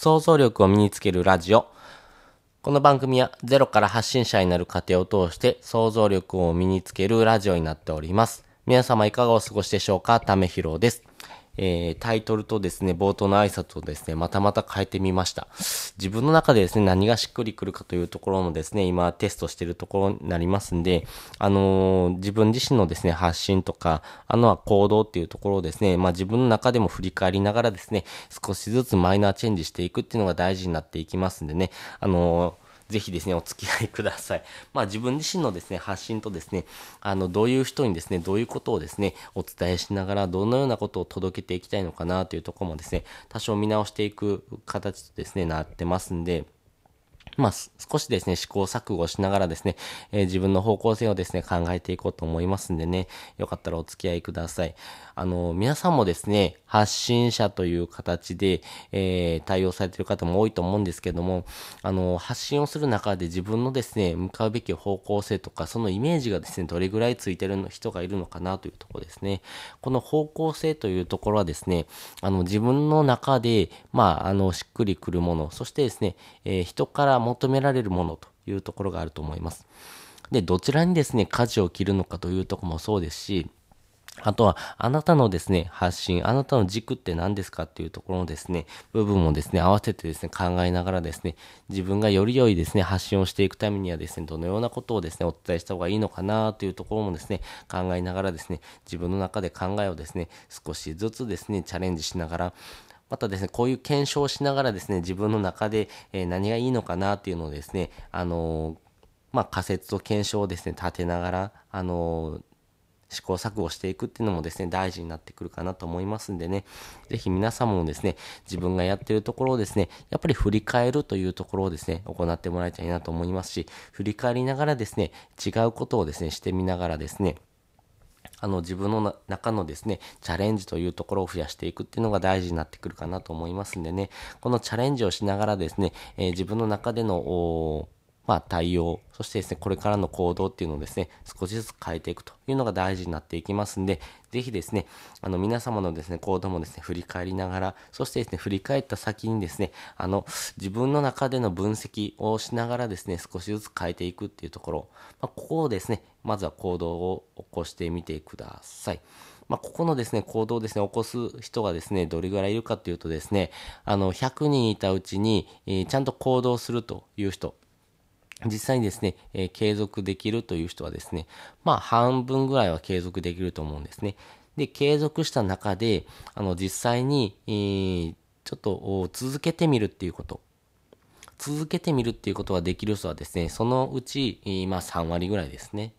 想像力を身につけるラジオ。この番組はゼロから発信者になる過程を通して想像力を身につけるラジオになっております。皆様いかがお過ごしでしょうか？ためひろです。えー、タイトルとですね、冒頭の挨拶をですね、またまた変えてみました。自分の中でですね、何がしっくりくるかというところのですね、今テストしているところになりますんで、あのー、自分自身のですね、発信とか、あのは行動っていうところをですね、まあ自分の中でも振り返りながらですね、少しずつマイナーチェンジしていくっていうのが大事になっていきますんでね、あのーぜひですね、お付き合いください。まあ自分自身のですね、発信とですね、あの、どういう人にですね、どういうことをですね、お伝えしながら、どのようなことを届けていきたいのかなというところもですね、多少見直していく形とですね、なってますんで、まあ、少しですね、試行錯誤しながらですね、えー、自分の方向性をですね、考えていこうと思いますんでね、よかったらお付き合いください。あの、皆さんもですね、発信者という形で、えー、対応されている方も多いと思うんですけども、あの、発信をする中で自分のですね、向かうべき方向性とか、そのイメージがですね、どれぐらいついてる人がいるのかなというところですね。この方向性というところはですね、あの、自分の中で、まあ、あの、しっくりくるもの、そしてですね、えー、人から求められるものというところがあると思います。で、どちらにですね、舵を切るのかというとこもそうですし、あとは、あなたのですね、発信、あなたの軸って何ですかっていうところのですね、部分をですね、合わせてですね、考えながらですね、自分がより良いですね、発信をしていくためにはですね、どのようなことをですね、お伝えした方がいいのかなというところもですね、考えながらですね、自分の中で考えをですね、少しずつですね、チャレンジしながら、またですね、こういう検証をしながらですね、自分の中で、え、何がいいのかなっていうのをですね、あの、まあ、仮説と検証をですね、立てながら、あの試行錯誤していくっていうのもですね、大事になってくるかなと思いますんでね、ぜひ皆様もですね、自分がやってるところをですね、やっぱり振り返るというところをですね、行ってもらいたいなと思いますし、振り返りながらですね、違うことをですね、してみながらですね、あの自分の中のですね、チャレンジというところを増やしていくっていうのが大事になってくるかなと思いますんでね、このチャレンジをしながらですね、えー、自分の中でのまあ、対応、そしてですね、これからの行動っていうのをですね、少しずつ変えていくというのが大事になっていきますんで、ぜひですね、あの、皆様のですね、行動もですね、振り返りながら、そしてですね、振り返った先にですね、あの、自分の中での分析をしながらですね、少しずつ変えていくっていうところ、まあ、ここをですね、まずは行動を起こしてみてください。まあ、ここのですね、行動をですね、起こす人がですね、どれぐらいいるかというとですね、あの、100人いたうちに、えー、ちゃんと行動するという人、実際にですね、えー、継続できるという人はですね、まあ半分ぐらいは継続できると思うんですね。で、継続した中で、あの実際に、えー、ちょっと続けてみるっていうこと。続けてみるっていうことができる人はですね、そのうち、えー、まあ3割ぐらいですね。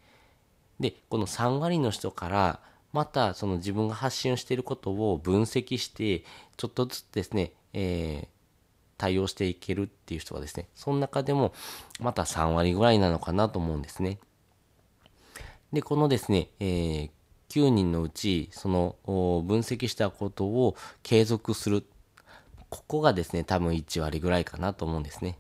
で、この3割の人から、またその自分が発信していることを分析して、ちょっとずつですね、えー、対応していけるっていう人がですね、その中でもまた3割ぐらいなのかなと思うんですね。で、このですね、えー、9人のうち、その分析したことを継続する。ここがですね、多分1割ぐらいかなと思うんですね。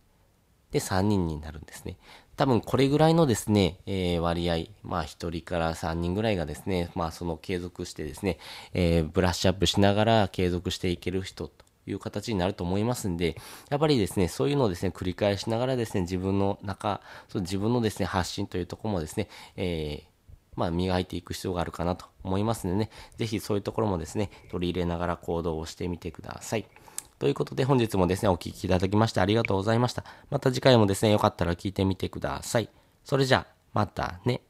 で、3人になるんですね。多分これぐらいのですね、えー、割合、まあ1人から3人ぐらいがですね、まあその継続してですね、えー、ブラッシュアップしながら継続していける人という形になると思いますんで、やっぱりですね、そういうのをですね、繰り返しながらですね、自分の中、そう自分のですね、発信というところもですね、えー、まあ、磨いていく必要があるかなと思いますのでね、ぜひそういうところもですね、取り入れながら行動をしてみてください。ということで本日もですね、お聴きいただきましてありがとうございました。また次回もですね、よかったら聞いてみてください。それじゃあ、またね。